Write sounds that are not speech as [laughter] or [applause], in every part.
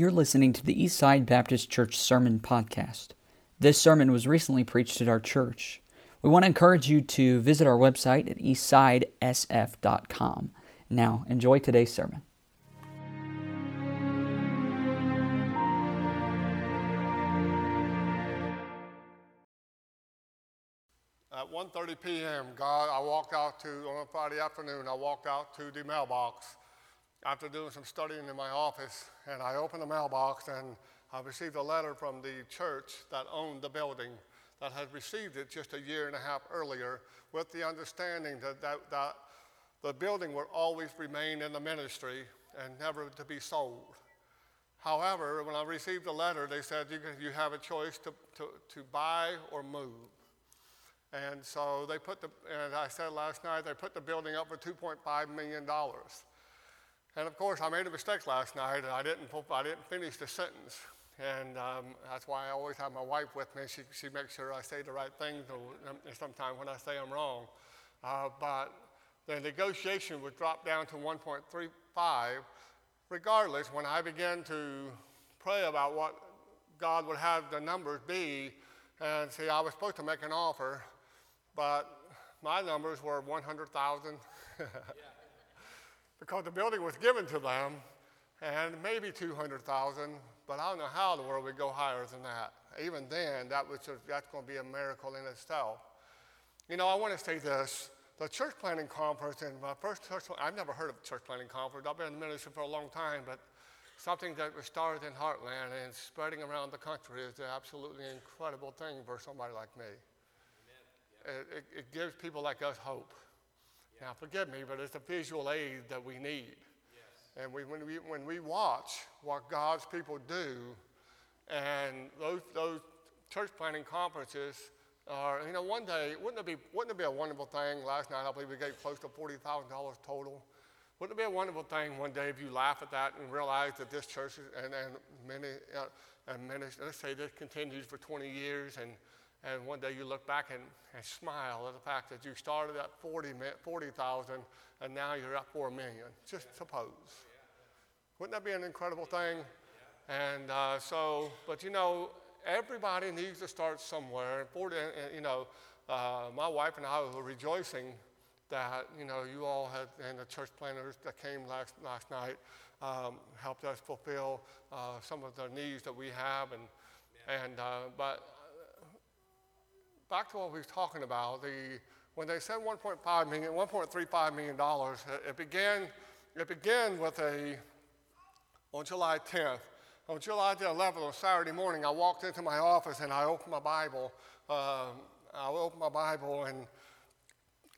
You're listening to the Eastside Baptist Church Sermon Podcast. This sermon was recently preached at our church. We want to encourage you to visit our website at eastsidesf.com. Now, enjoy today's sermon. At 1.30 p.m., God, I walked out to, on a Friday afternoon, I walked out to the mailbox after doing some studying in my office, and I opened the mailbox and I received a letter from the church that owned the building that had received it just a year and a half earlier with the understanding that, that, that the building would always remain in the ministry and never to be sold. However, when I received the letter, they said you, can, you have a choice to, to, to buy or move. And so they put the, and I said last night, they put the building up for $2.5 million. And of course, I made a mistake last night, and I didn't, I didn't finish the sentence. And um, that's why I always have my wife with me. She, she makes sure I say the right things, and sometimes when I say I'm wrong. Uh, but the negotiation would drop down to 1.35. Regardless, when I began to pray about what God would have the numbers be, and see, I was supposed to make an offer, but my numbers were 100,000. [laughs] yeah because the building was given to them and maybe 200,000, but I don't know how the world would go higher than that. Even then, that was just, that's going to be a miracle in itself. You know, I want to say this. The church planting conference, and my first church, I've never heard of church planting conference. I've been in the ministry for a long time, but something that was started in Heartland and spreading around the country is an absolutely incredible thing for somebody like me. Yeah. It, it, it gives people like us hope. Now, forgive me, but it's a visual aid that we need. Yes. And we, when, we, when we watch what God's people do, and those, those church planting conferences are, you know, one day, wouldn't it, be, wouldn't it be a wonderful thing? Last night, I believe we gave close to $40,000 total. Wouldn't it be a wonderful thing one day if you laugh at that and realize that this church is, and, and many, uh, and many, let's say this continues for 20 years and and one day you look back and, and smile at the fact that you started at 40,000 40, and now you're at 4 million. Just yeah. suppose. Wouldn't that be an incredible thing? And uh, so, but you know, everybody needs to start somewhere. And 40, you know, uh, my wife and I were rejoicing that, you know, you all had, and the church planners that came last, last night um, helped us fulfill uh, some of the needs that we have. And, yeah. and uh, but back to what we were talking about, the, when they said 1.5 million, 1.35 million dollars, it began, it began with a, on July 10th. On July the 11th, on Saturday morning, I walked into my office and I opened my Bible. Um, I opened my Bible and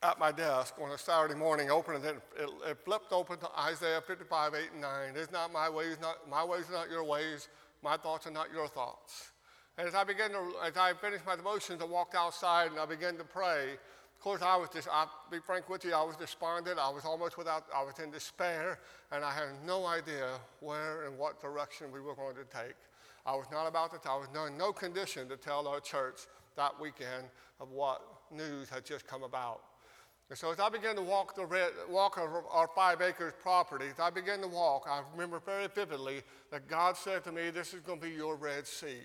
at my desk on a Saturday morning, opened it, it, it flipped open to Isaiah 55, 8 and 9. It's not my ways, not my ways, are not your ways. My thoughts are not your thoughts. And as I began to, as I finished my devotions, I walked outside and I began to pray. Of course, I was just, I'll be frank with you, I was despondent. I was almost without, I was in despair, and I had no idea where and what direction we were going to take. I was not about to, I was in no condition to tell our church that weekend of what news had just come about. And so as I began to walk the red, walk our, our, five acres property, as I began to walk, I remember very vividly that God said to me, this is going to be your Red Sea.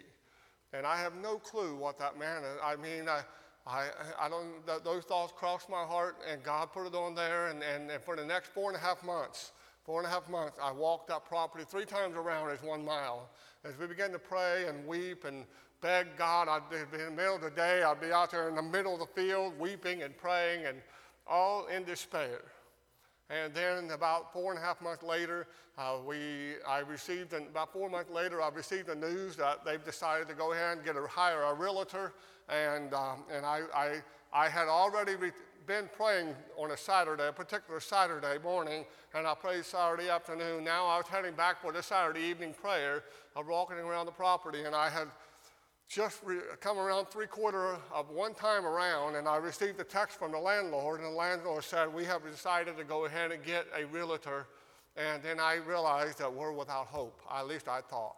And I have no clue what that meant. I mean, I, I, I don't, th- those thoughts crossed my heart, and God put it on there. And, and, and for the next four and a half months, four and a half months, I walked that property three times around as one mile. As we began to pray and weep and beg God, I'd be in the middle of the day, I'd be out there in the middle of the field weeping and praying and all in despair. And then about four and a half months later, uh, we, I received, an, about four months later, I received the news that they've decided to go ahead and get a, hire a realtor. And, um, and I, I, I had already re- been praying on a Saturday, a particular Saturday morning, and I prayed Saturday afternoon. Now I was heading back for the Saturday evening prayer of walking around the property, and I had just re- come around three quarter of one time around, and I received a text from the landlord, and the landlord said, We have decided to go ahead and get a realtor. And then I realized that we're without hope, at least I thought.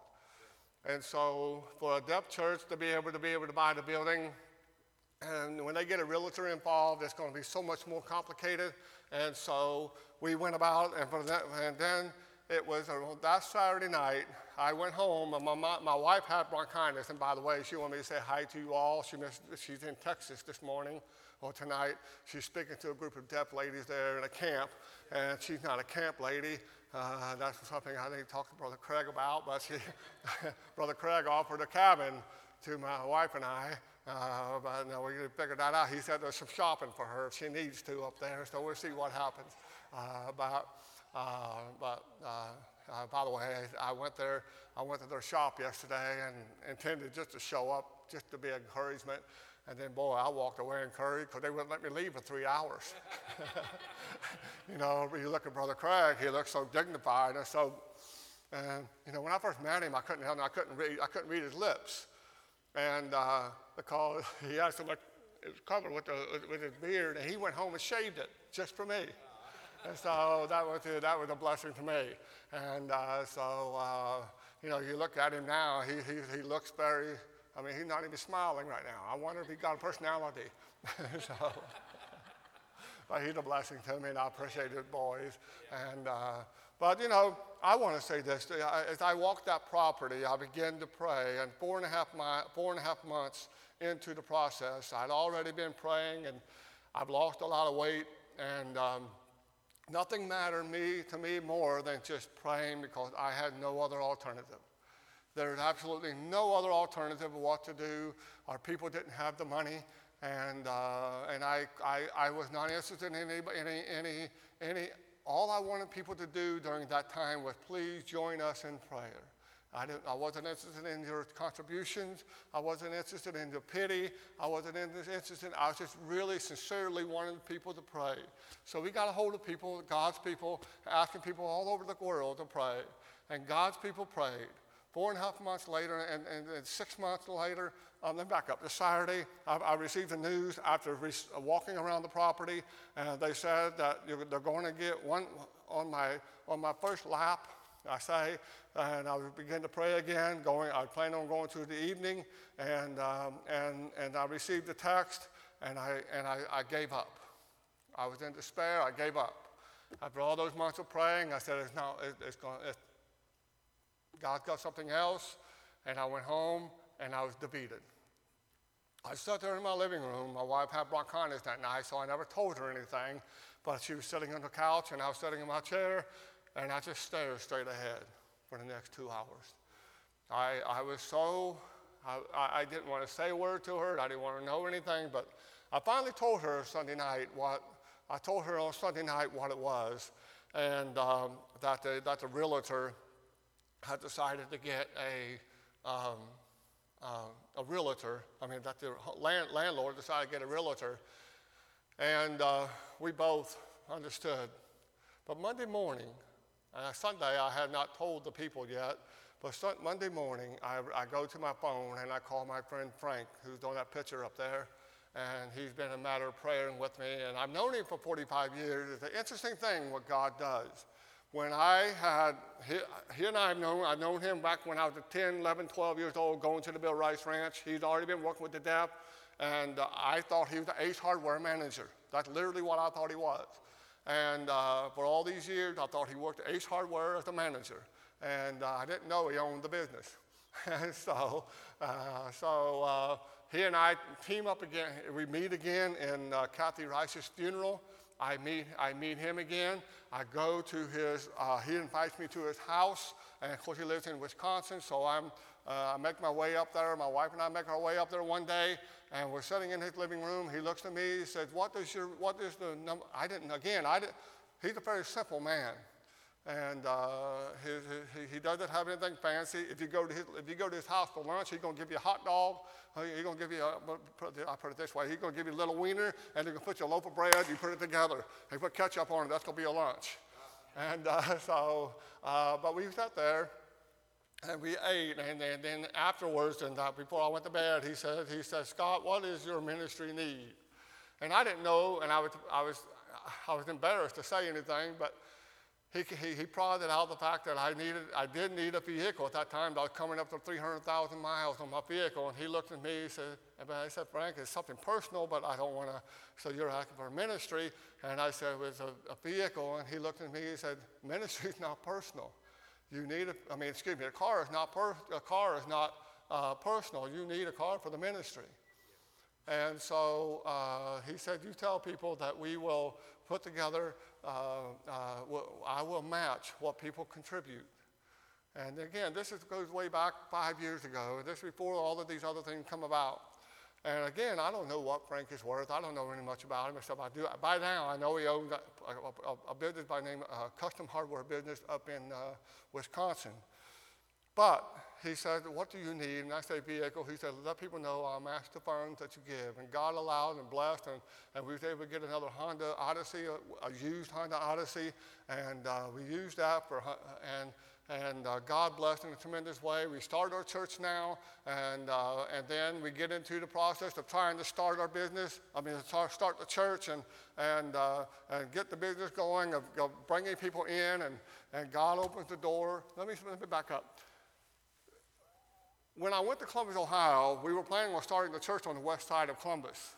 And so, for a deaf church to be able to be able to buy the building, and when they get a realtor involved, it's going to be so much more complicated. And so we went about, and, that, and then it was uh, that Saturday night. I went home, and my, my wife had bronchitis. And by the way, she wanted me to say hi to you all. She missed, she's in Texas this morning or tonight. She's speaking to a group of deaf ladies there in a camp, and she's not a camp lady. Uh, that's something I need to talk to Brother Craig about. But she, [laughs] Brother Craig offered a cabin to my wife and I. Uh, but no, we figured that out. He said there's some shopping for her. If she needs to up there, so we'll see what happens. Uh, but but uh, uh, by the way, I went there. I went to their shop yesterday and intended just to show up, just to be encouragement. And then, boy, I walked away encouraged because they wouldn't let me leave for three hours. [laughs] you know, you look at Brother Craig; he looks so dignified and so. And you know, when I first met him, I couldn't help him. I couldn't read. I couldn't read his lips, and uh, because he had so much, it was covered with, the, with his beard, and he went home and shaved it just for me. And so that was, that was a blessing to me. And uh, so, uh, you know, you look at him now, he, he, he looks very, I mean, he's not even smiling right now. I wonder if he got a personality. [laughs] so, but he's a blessing to me, and I appreciate it, boys. And, uh, but, you know, I want to say this. As I walked that property, I began to pray, and four and a half, mi- four and a half months into the process, I'd already been praying, and I've lost a lot of weight, and um, Nothing mattered me, to me more than just praying because I had no other alternative. There was absolutely no other alternative of what to do. Our people didn't have the money, and, uh, and I, I, I, was not interested in any, any, any, any. All I wanted people to do during that time was please join us in prayer. I, didn't, I wasn't interested in your contributions. I wasn't interested in your pity. I wasn't interested. I was just really sincerely wanting people to pray. So we got a hold of people, God's people, asking people all over the world to pray. And God's people prayed. Four and a half months later, and, and, and six months later, um, then back up. This Saturday, I, I received the news after re- walking around the property, and they said that they're going to get one on my on my first lap. I say, and I begin to pray again. Going, I plan on going through the evening, and um, and and I received a text, and I and I, I gave up. I was in despair. I gave up. After all those months of praying, I said, "It's not. It, it's going. It, God's got something else." And I went home, and I was defeated. I sat there in my living room. My wife had bronchitis that night, so I never told her anything. But she was sitting on the couch, and I was sitting in my chair, and I just stared straight ahead for the next two hours. I, I was so, I, I didn't want to say a word to her. I didn't want to know anything, but I finally told her Sunday night what, I told her on Sunday night what it was, and um, that, the, that the realtor had decided to get a, um, uh, a realtor. I mean, that the land, landlord decided to get a realtor, and uh, we both understood. But Monday morning, Sunday, I had not told the people yet, but Monday morning, I, I, go to my phone and I call my friend Frank, who's on that picture up there, and he's been a matter of prayer with me, and I've known him for 45 years. It's an interesting thing what God does. When I had, he, he and I have known, I've known him back when I was 10, 11, 12 years old, going to the Bill Rice Ranch. He's already been working with the deaf, and uh, I thought he was the Ace Hardware manager. That's literally what I thought he was. And uh, for all these years, I thought he worked at Ace Hardware as a manager. And uh, I didn't know he owned the business. and [laughs] so, uh, so uh, he and I team up again. We meet again in uh, Cathy Rice's funeral. I meet, I meet him again. I go to his, uh, he invites me to his house. And of course, he lives in Wisconsin. So I'm, I make my way up there. My wife and I make our way up there one day and we're sitting in his living room. He looks at me. He says, "What is your? What is the number?" I didn't. Again, I did, He's a very simple man, and uh, his, he doesn't have anything fancy. If you go to his, if you go to his house for lunch, he's going to give you a hot dog. He's going to give you. A, I put it this way. He's to give you a little wiener, and he's to put you a loaf of bread. You put it together. He put ketchup on it. That's going to be your lunch. And uh, [laughs] so, uh, but we sat there and we ate, and then, then afterwards, and uh, before I went to bed, he said, he said, Scott, what is your ministry need? And I didn't know, and I was, I was, I was embarrassed to say anything, but he, he, he prodded out the fact that I needed, I did need a vehicle at that time. I was coming up to 300,000 miles on my vehicle, and he looked at me. He said, and I said, Frank, it's something personal, but I don't want to. So you're asking for ministry, and I said, it's a, a vehicle, and he looked at me. He said, ministry is not personal. You need a, I mean, excuse me, a car is not per, a car is not uh, personal. You need a car for the ministry. And so uh, he said, You tell people that we will put together, uh, uh, I will match what people contribute. And again, this is, goes way back five years ago. This is before all of these other things come about. And again, I don't know what Frank is worth. I don't know very much about him except I do. By now, I know he owns a, a, a business by name, a custom hardware business up in uh, Wisconsin. But he said, What do you need? And I said, Vehicle. He said, Let people know I'll match the funds that you give. And God allowed and blessed, and, and we was able to get another Honda Odyssey, a, a used Honda Odyssey, and uh, we used that for, and, and uh, God blessed in a tremendous way. We start our church now, and, uh, and then we get into the process of trying to start our business. I mean, start the church and, and, uh, and get the business going, of, of, bringing people in, and, and God opens the door. Let me, let me back up when I went to Columbus, Ohio, we were planning on starting the church on the west side of Columbus.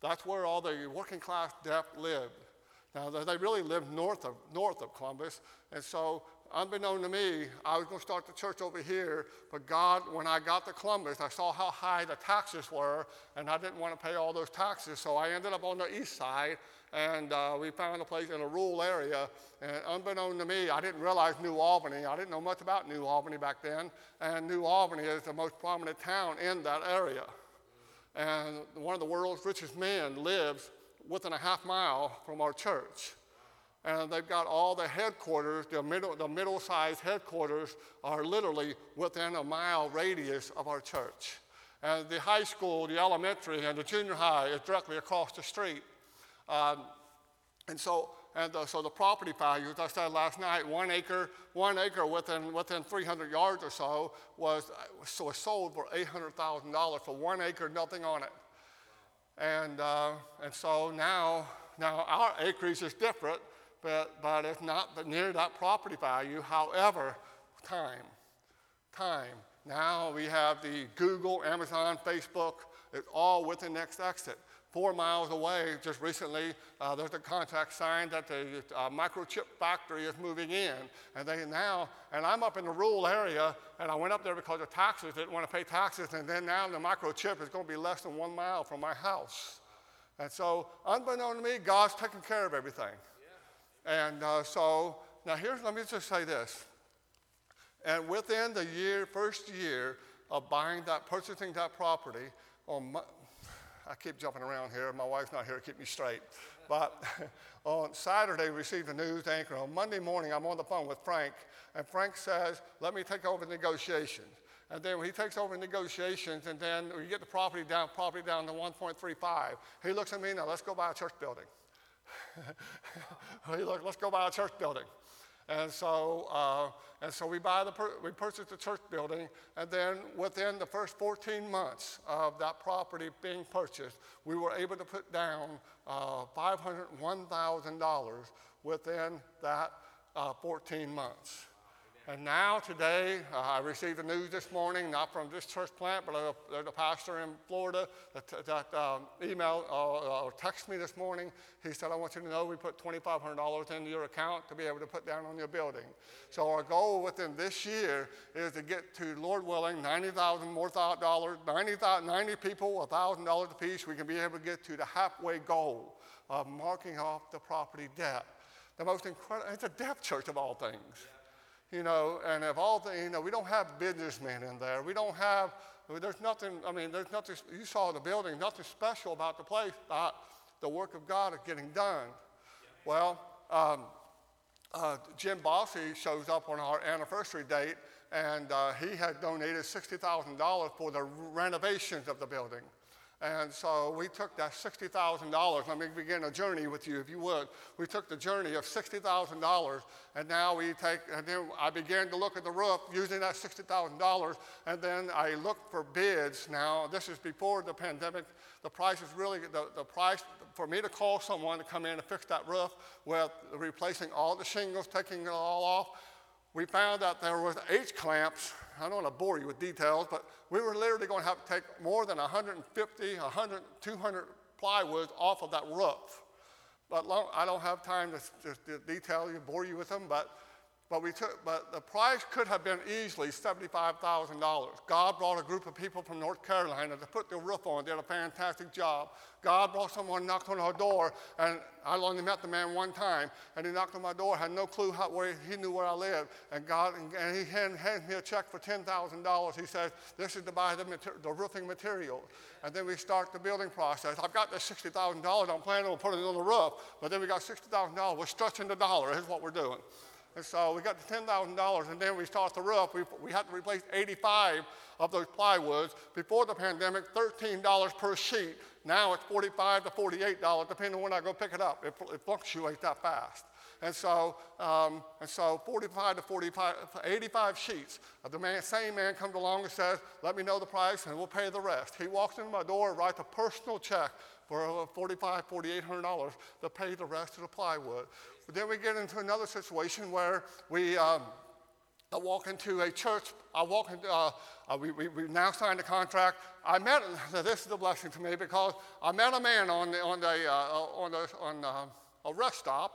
That's where all the working class deaf lived. Now, they really lived north of, north of Columbus, and so unbeknown to me, I was going to start the church over here, but God, when I got to Columbus, I saw how high the taxes were, and I didn't want to pay all those taxes, so I ended up on the east side, and uh, we found a place in a rural area. And unbeknown to me, I didn't realize New Albany. I didn't know much about New Albany back then, and New Albany is the most prominent town in that area. And one of the world's richest men lives within a half mile from our church and they've got all the headquarters, the middle, the middle-sized headquarters are literally within a mile radius of our church. And the high school, the elementary, and the junior high is directly across the street. Um, and so, and the, so the property values, I said last night, one acre, one acre within, within 300 yards or so was, was sold for $800,000 for one acre, nothing on it. And, uh, and so now, now our acreage is different but, but it's not near that property value. However, time, time. Now we have the Google, Amazon, Facebook, it's all with the next exit. Four miles away, just recently, uh, there's a contract signed that the uh, microchip factory is moving in. And they now, and I'm up in the rural area, and I went up there because of taxes, didn't want to pay taxes, and then now the microchip is going to be less than one mile from my house. And so, unbeknown to me, God's taking care of everything. And uh, so, now here's, let me just say this. And within the year, first year of buying that, purchasing that property, on my, I keep jumping around here. My wife's not here to keep me straight. But [laughs] on Saturday, we received a news anchor. On Monday morning, I'm on the phone with Frank, and Frank says, Let me take over the negotiations. And then he takes over negotiations, and then we get the property down, property down to 1.35. He looks at me, now let's go buy a church building. [laughs] look, let's go buy a church building. And so, uh, and so we buy the we purchase the church building, and then within the first 14 months of that property being purchased, we were able to put down uh, $501,000 within that uh, 14 months. And now, today, uh, I received the news this morning, not from this church plant, but there's a, a pastor in Florida that, that um, emailed uh, or texted me this morning. He said, I want you to know we put $2,500 into your account to be able to put down on your building. So, our goal within this year is to get to, Lord willing, 90,000 more dollars, 90, 90 people, $1,000 apiece. We can be able to get to the halfway goal of marking off the property debt. The most incredible, it's a deaf church of all things you know, and of all the, you know, we don't have businessmen in there. We don't have, there's nothing, I mean, there's nothing, you saw the building, nothing special about the place, but the work of God is getting done. Well, um, uh, Jim Bossy shows up on our anniversary date, and uh, he had donated $60,000 for the renovations of the building. And so we took that $60,000. Let me begin a journey with you, if you would. We took the journey of $60,000, and now we take, and then I began to look at the roof using that $60,000, and then I looked for bids. Now, this is before the pandemic. The price is really, the, the price for me to call someone to come in and fix that roof with replacing all the shingles, taking it all off, we found out there was H clamps I don't want to bore you with details, but we were literally going to have to take more than 150, 100, 200 plywoods off of that roof. But long, I don't have time to, to, to detail you, bore you with them, but but, we took, but the price could have been easily $75,000. God brought a group of people from North Carolina to put the roof on, did a fantastic job. God brought someone, knocked on our door, and I only met the man one time, and he knocked on my door, had no clue how, where he knew where I lived, and God, and he handed, me a check for $10,000. He said, this is to buy the, mater- the roofing material. And then we start the building process. I've got the $60,000, I'm planning on putting it on the roof, but then we got $60,000. We're stretching the dollar, is what we're doing. And so we got the $10,000, and then we start the roof. We, we had to replace 85 of those plywoods. Before the pandemic, $13 per sheet. Now it's 45 to $48, depending on when I go pick it up. It, it fluctuates that fast. And so, um, and so 45 to 45, 85 sheets. The man, same man comes along and says, let me know the price and we'll pay the rest. He walks into my door writes a personal check for $45, $4,800 to pay the rest of the plywood. Then we get into another situation where we um, walk into a church. I walk into, uh, uh, we, we, we now signed a contract. I met, this is a blessing to me because I met a man on, the, on, the, uh, on, the, on uh, a rest stop.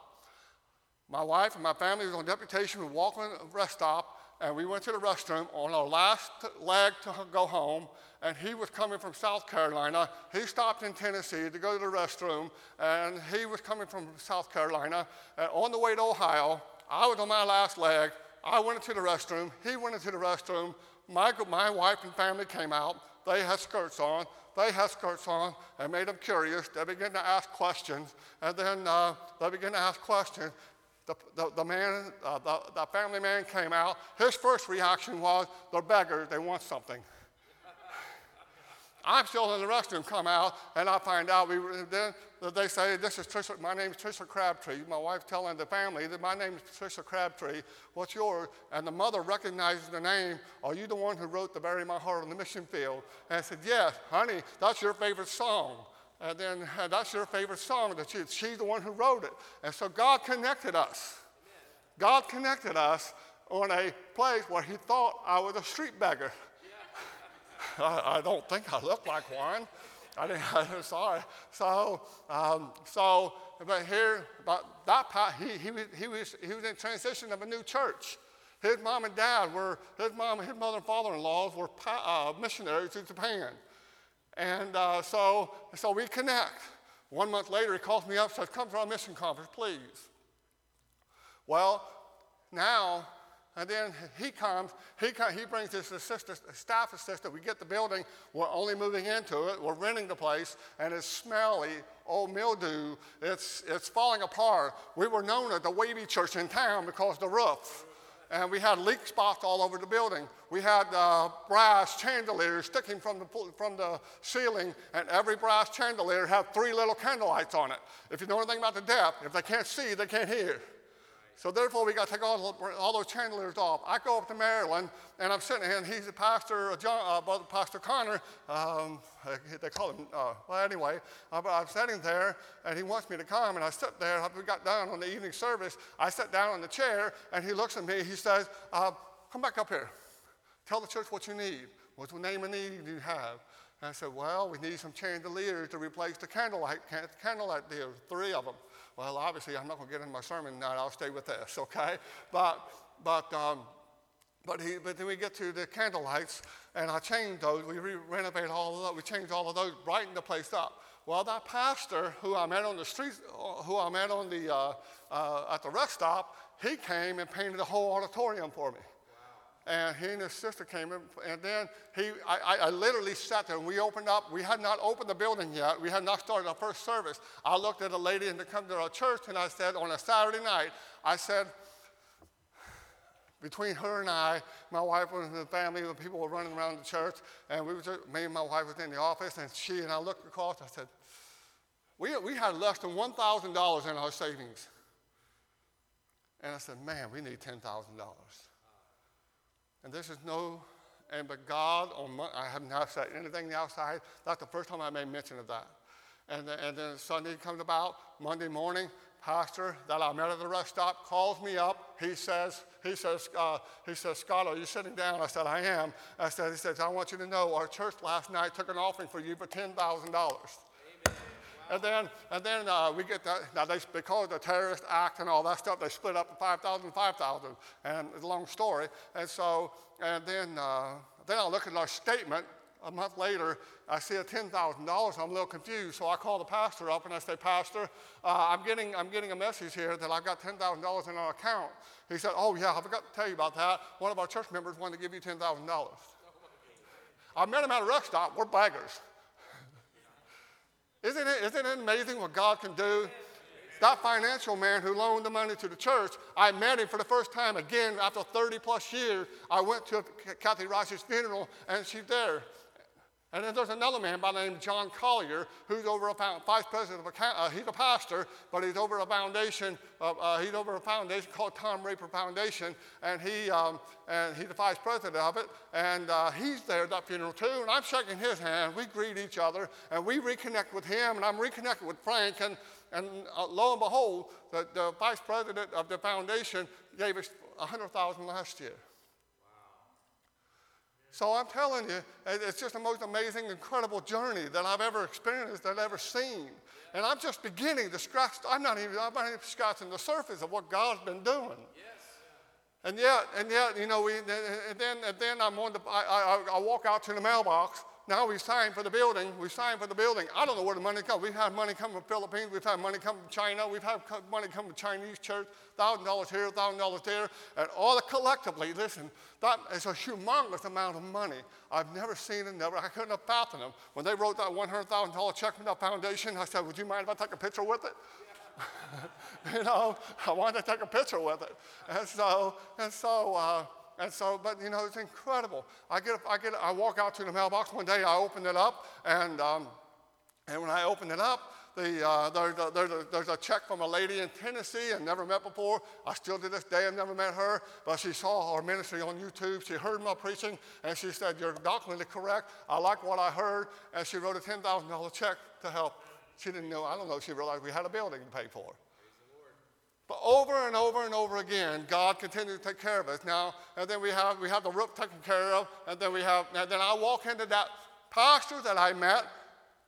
My wife and my family was on deputation. We walked on a rest stop and we went to the restroom on our last leg to go home and he was coming from South Carolina. He stopped in Tennessee to go to the restroom, and he was coming from South Carolina. And on the way to Ohio, I was on my last leg. I went into the restroom. He went into the restroom. My, my wife and family came out. They had skirts on. They had skirts on and made them curious. They began to ask questions, and then uh, they began to ask questions. The, the, the man, uh, the, the family man came out. His first reaction was, they're beggars, they want something. I'm still in the restroom, come out, and I find out we then they say, This is Trisha, my name is Trisha Crabtree. My wife telling the family that my name is Trisha Crabtree. What's yours? And the mother recognizes the name. Are you the one who wrote the Bury My Heart on the mission field? And I said, Yes, honey, that's your favorite song. And then and that's your favorite song that she, she's the one who wrote it. And so God connected us. God connected us on a place where he thought I was a street beggar. [laughs] I, I don't think I look like one. I didn't, I'm sorry. So, um, so, but here, but that he, he, was, he, was, he was in transition of a new church. His mom and dad were, his mom, his mother and father-in-laws were uh, missionaries to Japan. And uh, so, so we connect. One month later, he calls me up and says, come to our mission conference, please. Well, now and then he comes, he, he brings his assistant, staff assistant. We get the building, we're only moving into it, we're renting the place, and it's smelly, old mildew, it's, it's falling apart. We were known as the wavy church in town because the roof. And we had leak spots all over the building. We had uh, brass chandeliers sticking from the, from the ceiling, and every brass chandelier had three little candle lights on it. If you know anything about the depth, if they can't see, they can't hear. So therefore, we got to take all, all those chandeliers off. I go up to Maryland, and I'm sitting here, and he's a pastor, uh, John, uh, Brother Pastor Connor. Um, they call him, uh, well, anyway. Uh, but I'm sitting there, and he wants me to come, and I sit there. We got down on the evening service, I sit down on the chair, and he looks at me. He says, uh, "Come back up here. Tell the church what you need. What's the name of need do you have?" And I said, "Well, we need some chandeliers to replace the candlelight candlelight deals, three of them." Well, obviously, I'm not going to get into my sermon tonight. I'll stay with this, okay? But, but, um, but, he, but then we get to the candle lights, and I changed those. We re- renovated all of those. We changed all of those, brightened the place up. Well, that pastor who I met on the street, who I met on the, uh, uh, at the rest stop, he came and painted the whole auditorium for me and he and his sister came in, and then he, I, I, literally sat there, and we opened up. We had not opened the building yet. We had not started our first service. I looked at a lady to come to our church, and I said, on a Saturday night, I said, between her and I, my wife was in the family, the people were running around the church, and we were just, me and my wife was in the office, and she and I looked across. I said, we, we had less than $1,000 in our savings. And I said, man, we need $10,000. And this is no, and but God, on I have not said anything outside. That's the first time I made mention of that. And, and then Sunday comes about, Monday morning, pastor that I met at the rest stop calls me up. He says, he says, uh, he says, Scott, are you sitting down? I said, I am. I said, he says, I want you to know our church last night took an offering for you for ten thousand dollars. And then, and then uh, we get that. Now, they, because of the terrorist act and all that stuff, they split up to 5,000, 5,000. And it's a long story. And so, and then, uh, then I look at our statement a month later, I see a $10,000. I'm a little confused. So I call the pastor up and I say, Pastor, uh, I'm, getting, I'm getting a message here that I've got $10,000 in our account. He said, Oh, yeah, I forgot to tell you about that. One of our church members wanted to give you $10,000. I met him at a rest stop. We're beggars. Isn't, it, isn't it amazing what God can do? That financial man who loaned the money to the church, I met him for the first time again after 30 plus years. I went to Cathy Rice's funeral and she's there. And then there's another man by the name of John Collier, who's over a vice president of a, uh, he's a pastor, but he's over a foundation, uh, uh, he's over a foundation called Tom Raper Foundation, and he, um, and he's the vice president of it, and uh, he's there at that funeral too, and I'm shaking his hand, we greet each other, and we reconnect with him, and I'm reconnected with Frank, and, and uh, lo and behold, the, the vice president of the foundation gave us 100000 last year. So I'm telling you, it's just the most amazing, incredible journey that I've ever experienced, that I've ever seen. And I'm just beginning to scratch, I'm not even, I'm not even scratching the surface of what God's been doing. Yes. And yet, and yet, you know, we, and then, and then I'm on the, I, I, I walk out to the mailbox now we signed for the building. We signed for the building. I don't know where the money comes. We've had money come from Philippines. We've had money come from China. We've had money come from Chinese church. Thousand dollars here, thousand dollars there, and all collectively. Listen, that is a humongous amount of money. I've never seen it. Never. I couldn't have fathomed them When they wrote that one hundred thousand dollar check from that foundation, I said, "Would you mind if I take a picture with it?" [laughs] you know, I wanted to take a picture with it, and so and so. Uh, and so, but you know, it's incredible. I get, I get, I walk out to the mailbox one day. I open it up, and um, and when I open it up, the, uh, there's, a, there's, a, there's, a, check from a lady in Tennessee I never met before. I still to this day have never met her, but she saw our ministry on YouTube. She heard my preaching, and she said, You're doctrinally correct. I like what I heard, and she wrote a $10,000 check to help. She didn't know, I don't know, she realized we had a building to pay for. But over and over and over again, God continued to take care of us. Now, and then we have, we have the roof taken care of, and then we have, and then I walk into that pastor that I met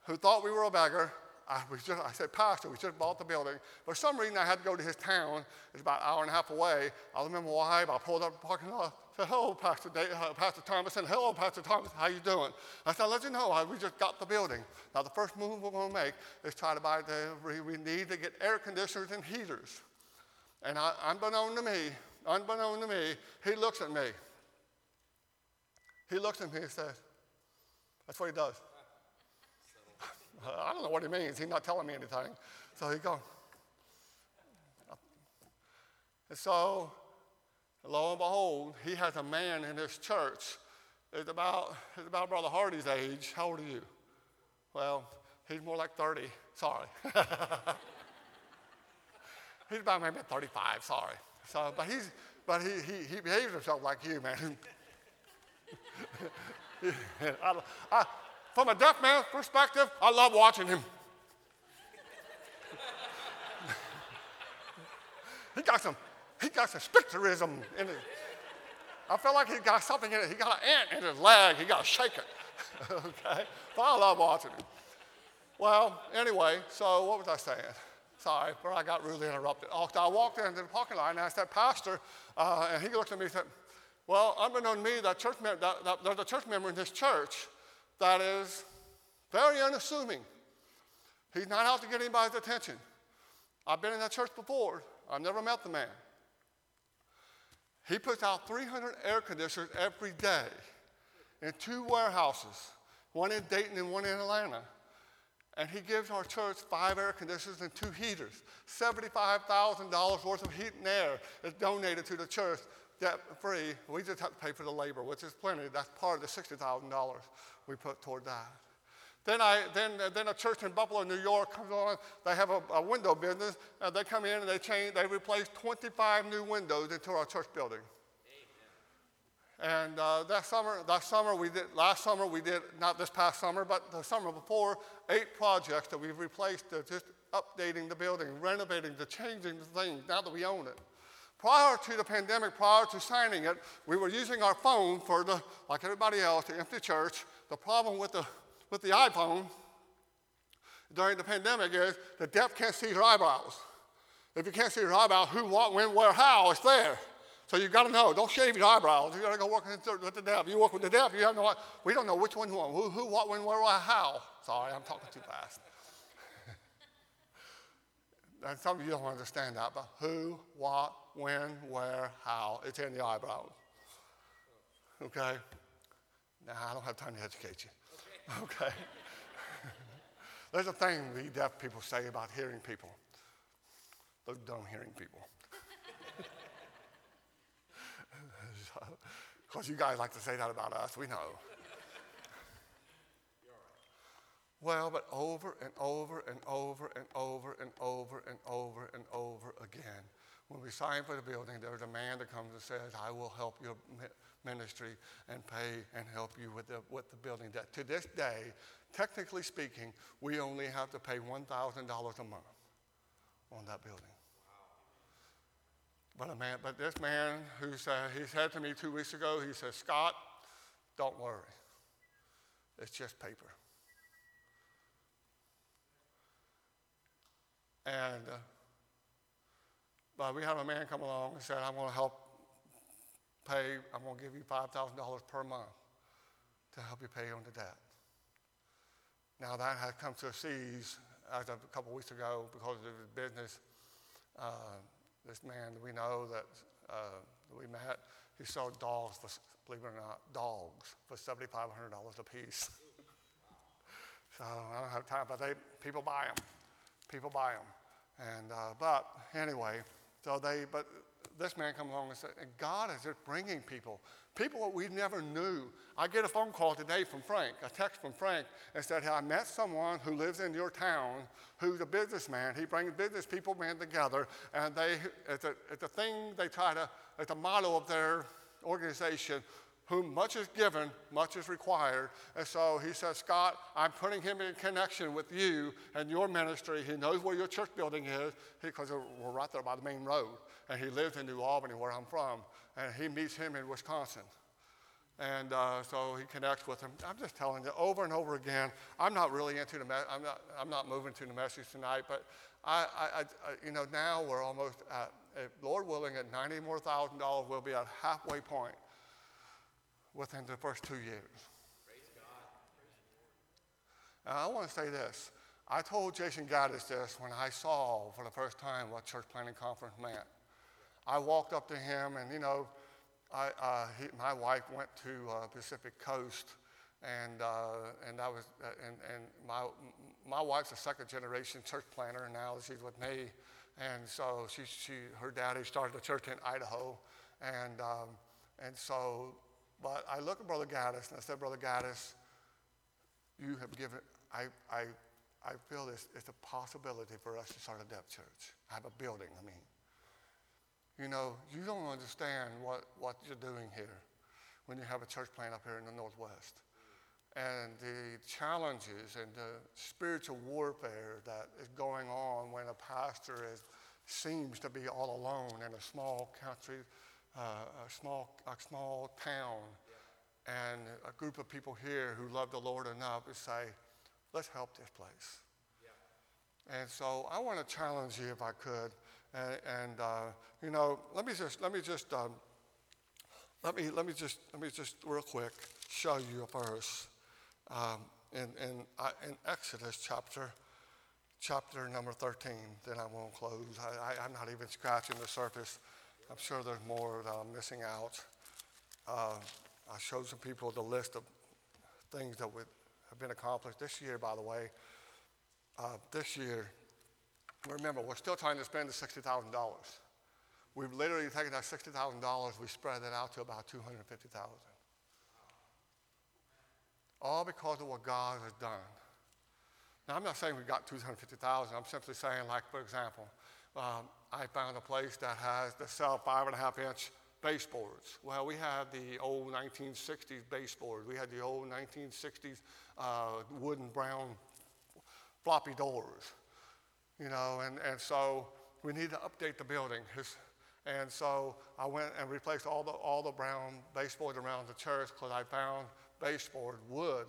who thought we were a beggar. I, just, I said, Pastor, we just bought the building. For some reason, I had to go to his town. It's about an hour and a half away. I remember why, but I pulled up the parking lot. I said, hello, Pastor, Dave, uh, Pastor Thomas. And hello, Pastor Thomas, how you doing? I said, let you know, we just got the building. Now, the first move we're going to make is try to buy the, we need to get air conditioners and heaters. And I, unbeknown to me, unbeknown to me, he looks at me. He looks at me and says, That's what he does. [laughs] I don't know what he means. He's not telling me anything. So he goes. And so, lo and behold, he has a man in his church. It's about, it's about Brother Hardy's age. How old are you? Well, he's more like 30. Sorry. [laughs] He's about maybe 35, sorry. So, but he's, but he, he, he behaves himself like you, man. [laughs] I, I, from a deaf man's perspective, I love watching him. [laughs] he got some, he got some spectrism in it. I feel like he got something in it. He got an ant in his leg. He got to shake it. [laughs] okay? But I love watching him. Well, anyway, so what was I saying? Sorry, but I got rudely interrupted. Oh, I walked into the parking lot and I said, Pastor, uh, and he looked at me and said, Well, unbeknown to me, that church that, that, there's a church member in this church that is very unassuming. He's not out to get anybody's attention. I've been in that church before. I've never met the man. He puts out 300 air conditioners every day in two warehouses, one in Dayton and one in Atlanta. And he gives our church five air conditioners and two heaters. $75,000 worth of heat and air is donated to the church debt free. We just have to pay for the labor, which is plenty. That's part of the $60,000 we put toward that. Then, I, then, then a church in Buffalo, New York comes on. They have a, a window business. And they come in and they change, they replace 25 new windows into our church building. And uh, that summer, that summer we did, last summer we did, not this past summer, but the summer before, eight projects that we've replaced, uh, just updating the building, renovating, the changing the things now that we own it. Prior to the pandemic, prior to signing it, we were using our phone for the, like everybody else, the empty church. The problem with the, with the iPhone during the pandemic is the deaf can't see your eyebrows. If you can't see your eyebrows, who, what, when, where, how, it's there. So you've got to know. Don't shave your eyebrows. You got to go work with the deaf. You work with the deaf. You have no. We don't know which one who, who, who what, when, where, how. Sorry, I'm talking too fast. [laughs] and some of you don't understand that, but who, what, when, where, how. It's in the eyebrows. Okay. Now I don't have time to educate you. Okay. [laughs] okay. There's a thing we deaf people say about hearing people. Those dumb hearing people. Because you guys like to say that about us, we know. Well, but over and over and over and over and over and over and over again. When we sign for the building, there's a man that comes and says, I will help your ministry and pay and help you with the, with the building debt. To this day, technically speaking, we only have to pay $1,000 a month on that building. But, a man, but this man who said, he said to me two weeks ago, he said, Scott, don't worry. It's just paper. And uh, but we had a man come along and said, I'm going to help pay, I'm going to give you $5,000 per month to help you pay on the debt. Now that has come to a cease as of a couple weeks ago because of his business. Uh, this man we know that uh, that we met, who sold dogs, for, believe it or not, dogs for $7,500 a piece. [laughs] so I don't have time, but they, people buy them. People buy them. And, uh, but anyway, so they, but this man come along and said, and God is just bringing people, people that we never knew. I get a phone call today from Frank, a text from Frank, and said, hey, I met someone who lives in your town who's a businessman. He brings business people men together, and they, it's a, it's a thing they try to, it's a motto of their organization, whom much is given, much is required. And so he says, Scott, I'm putting him in connection with you and your ministry. He knows where your church building is because we're right there by the main road and he lives in New Albany, where I'm from, and he meets him in Wisconsin. And uh, so he connects with him. I'm just telling you over and over again. I'm not really into the. Me- I'm not. I'm not moving to the message tonight. But I, I, I you know, now we're almost at, Lord willing, at ninety more thousand dollars, we'll be at halfway point within the first two years. Now I want to say this. I told Jason Gaddis this when I saw for the first time what church planting conference meant. I walked up to him, and you know, I, uh, he, my wife went to uh, Pacific Coast, and uh, and I was uh, and and my my wife's a second generation church planter, and now she's with me, and so she she her daddy started a church in Idaho, and um, and so, but I looked at Brother Gaddis and I said, Brother Gaddis, you have given I I. I feel this, it's a possibility for us to start a deaf church. I have a building, I mean. You know, you don't understand what, what you're doing here when you have a church plant up here in the Northwest. And the challenges and the spiritual warfare that is going on when a pastor is, seems to be all alone in a small country, uh, a, small, a small town, and a group of people here who love the Lord enough to say, let's help this place. And so I want to challenge you, if I could, and, and uh, you know, let me just let me just um, let me let me just let me just real quick show you a verse um, in in, uh, in Exodus chapter chapter number 13. Then I won't close. I, I, am not even scratching the surface. I'm sure there's more that I'm missing out. Uh, I showed some people the list of things that would have been accomplished this year. By the way, uh, this year Remember, we're still trying to spend the $60,000. We've literally taken that $60,000, we spread that out to about 250000 All because of what God has done. Now, I'm not saying we got 250000 I'm simply saying, like, for example, um, I found a place that has to sell five and a half inch baseboards. Well, we had the old 1960s baseboards. We had the old 1960s uh, wooden brown floppy doors, you know, and, and so we need to update the building. And so I went and replaced all the, all the brown baseboards around the church because I found baseboard, wood,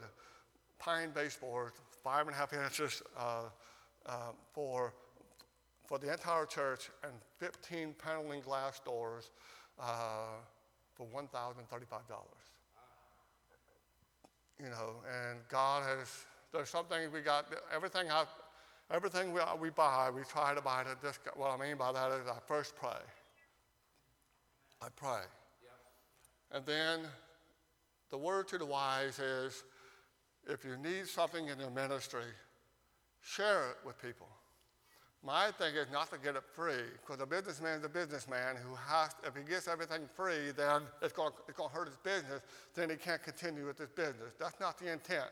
pine baseboard, five and a half inches uh, uh, for, for the entire church and 15 paneling glass doors uh, for $1,035. You know, and God has, there's something we got, everything I, everything we, we buy, we try to buy it at this, what I mean by that is I first pray. I pray. And then the word to the wise is if you need something in your ministry, share it with people. My thing is not to get it free, because a businessman is a businessman who has, if he gets everything free, then it's going, it's to hurt his business, then he can't continue with his business. That's not the intent.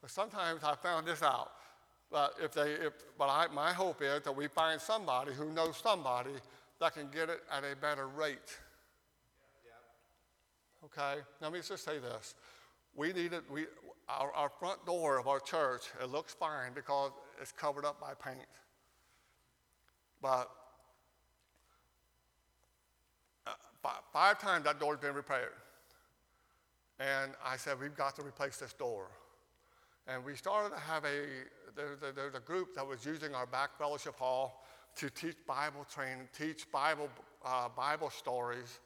But sometimes I found this out. But, if they, if, but I, my hope is that we find somebody who knows somebody that can get it at a better rate. Okay? Let me just say this. We need it, we, our, our front door of our church, it looks fine because it's covered up by paint. But uh, five, times that door's been repaired. And I said, we've got to replace this door. And we started to have a, there, there, there's a group that was using our back fellowship hall to teach Bible training, teach Bible, uh, Bible stories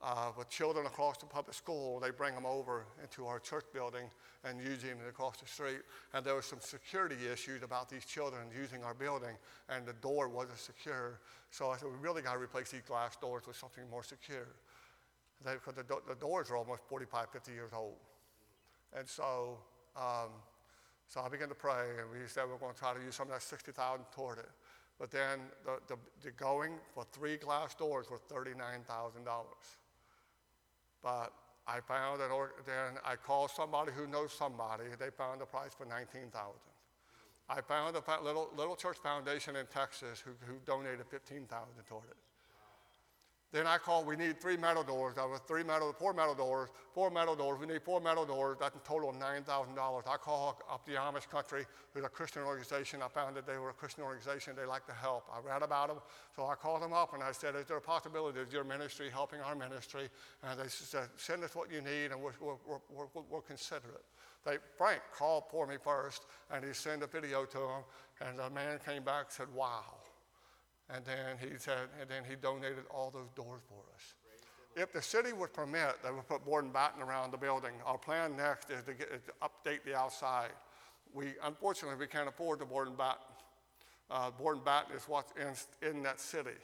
uh, with children across the public school. They bring them over into our church building and use them across the street. And there were some security issues about these children using our building, and the door wasn't secure. So I said, we really got to replace these glass doors with something more secure. Because the, the, doors are almost 45, 50 years old. And so, um, so I began to pray, and we said we're going to try to use some of that 60,000 toward it. But then the, the, the going for three glass doors was $39,000. But I found that, then I called somebody who knows somebody. They found the price for 19000 I found a little, little church foundation in Texas who, who donated 15000 toward it. Then I called, we need three metal doors. That was three metal, four metal doors, four metal doors. We need four metal doors. That's a total of $9,000. I called up the Amish country, who's a Christian organization. I found that they were a Christian organization. They like to help. I read about them. So I called them up and I said, Is there a possibility of your ministry helping our ministry? And they said, Send us what you need and we'll, we'll, we'll, we'll consider it. They, Frank called for me first and he sent a video to them. And the man came back and said, Wow. And then he said, and then he donated all those doors for us. If the city would permit, they would put board and batten around the building. Our plan next is to, get, is to update the outside. We, unfortunately, we can't afford the board and batten. Uh, board and batten is what's in, in that city.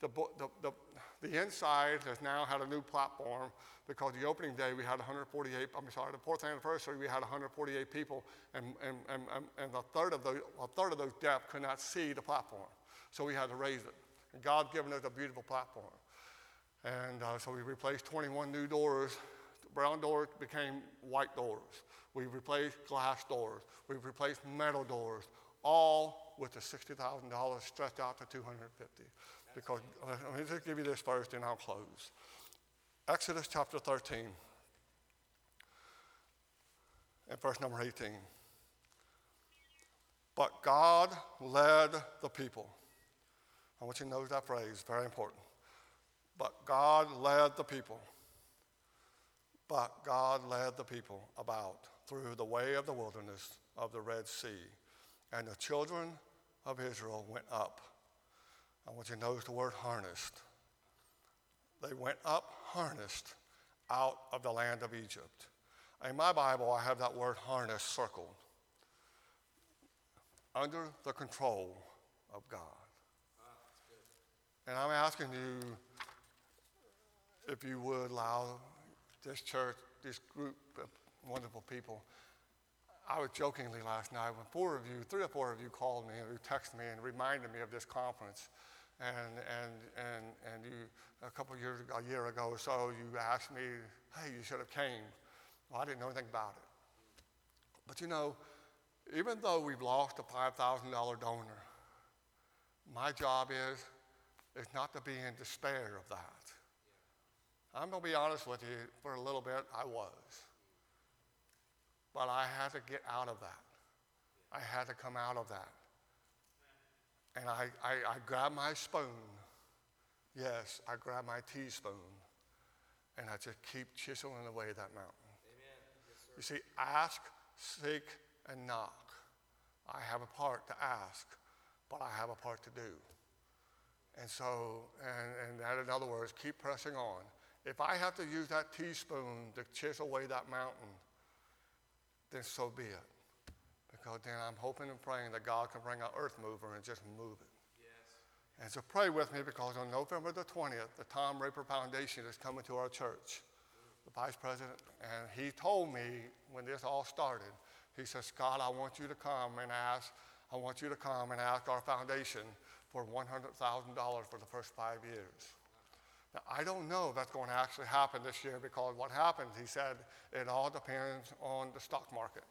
The, the, the, the inside has now had a new platform because the opening day we had 148, I'm sorry, the fourth anniversary we had 148 people and, and, and, and a, third of those, a third of those deaf could not see the platform so we had to raise it. And God given us a beautiful platform. And uh, so we replaced 21 new doors. Brown doors became white doors. We replaced glass doors. We replaced metal doors, all with the $60,000 stretched out to 250. Because uh, let me just give you this first, and I'll close. Exodus chapter 13, and verse number 18. But God led the people I want you to know that phrase, very important. But God led the people. But God led the people about through the way of the wilderness of the Red Sea. And the children of Israel went up. I want you to notice the word harnessed. They went up harnessed out of the land of Egypt. In my Bible, I have that word harness circled. Under the control of God. And I'm asking you if you would allow this church, this group of wonderful people. I was jokingly last night when four of you, three or four of you called me and you texted me and reminded me of this conference. and, and, and, and you, a couple of years ago, a year ago or so, you asked me, hey, you should have came. Well, I didn't know anything about it. But you know, even though we've lost a $5,000 donor, my job is, is not to be in despair of that. I'm going to be honest with you, for a little bit, I was. But I had to get out of that. I had to come out of that. And I, I, I grabbed my spoon. Yes, I grabbed my teaspoon. And I just keep chiseling away that mountain. Yes, you see, ask, seek, and knock. I have a part to ask, but I have a part to do. And so, and, and that, in other words, keep pressing on. If I have to use that teaspoon to chisel away that mountain, then so be it. Because then I'm hoping and praying that God can bring an earth mover and just move it. Yes. And so pray with me because on November the 20th, the Tom Raper Foundation is coming to our church. The vice president, and he told me when this all started, he said, Scott, I want you to come and ask, I want you to come and ask our foundation for $100,000 for the first five years. Now, I don't know if that's going to actually happen this year because what happens, he said, it all depends on the stock market.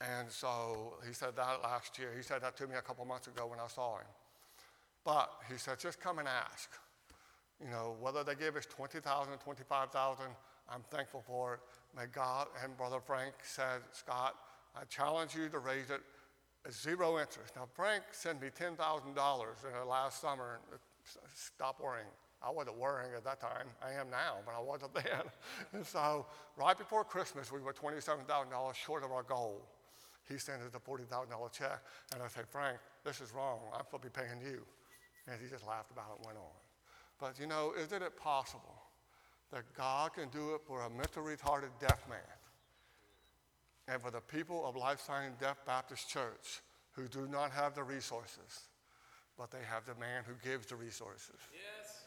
And so he said that last year. He said that to me a couple months ago when I saw him. But he said, just come and ask. You know, whether they give us 20,000, 25,000, I'm thankful for it. May God and Brother Frank said, Scott, I challenge you to raise it zero interest. Now, Frank sent me $10,000 last summer stop worrying. I wasn't worrying at that time. I am now, but I wasn't [laughs] then. and so, right before Christmas, we were $27,000 short of our goal. He sent us a $40,000 check, and I said, Frank, this is wrong. I'm supposed to be paying you. And he just laughed about it and went on. But you know, isn't it possible that God can do it for a mentally retarded deaf man and for the people of Life Sign Deaf Baptist Church who do not have the resources? but they have the man who gives the resources. Yes.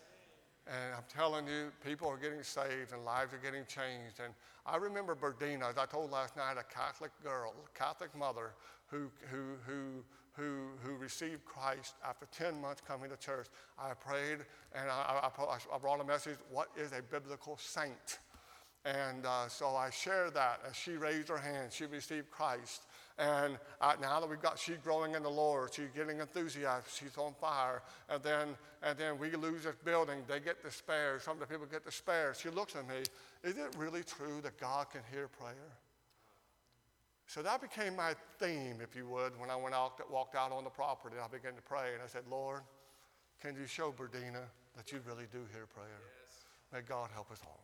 And I'm telling you, people are getting saved and lives are getting changed. And I remember Berdina, as I told last night, a Catholic girl, a Catholic mother who, who, who, who, who received Christ after 10 months coming to church. I prayed and I, I, I brought a message what is a biblical saint? And uh, so I shared that as she raised her hand, she received Christ. And uh, now that we've got she's growing in the Lord, she's getting enthusiasm, she's on fire. And then, and then we lose this building, they get despair. Some of the people get despair. She looks at me, is it really true that God can hear prayer? So that became my theme, if you would, when I went out, walked out on the property. I began to pray, and I said, Lord, can you show Berdina that you really do hear prayer? Yes. May God help us all.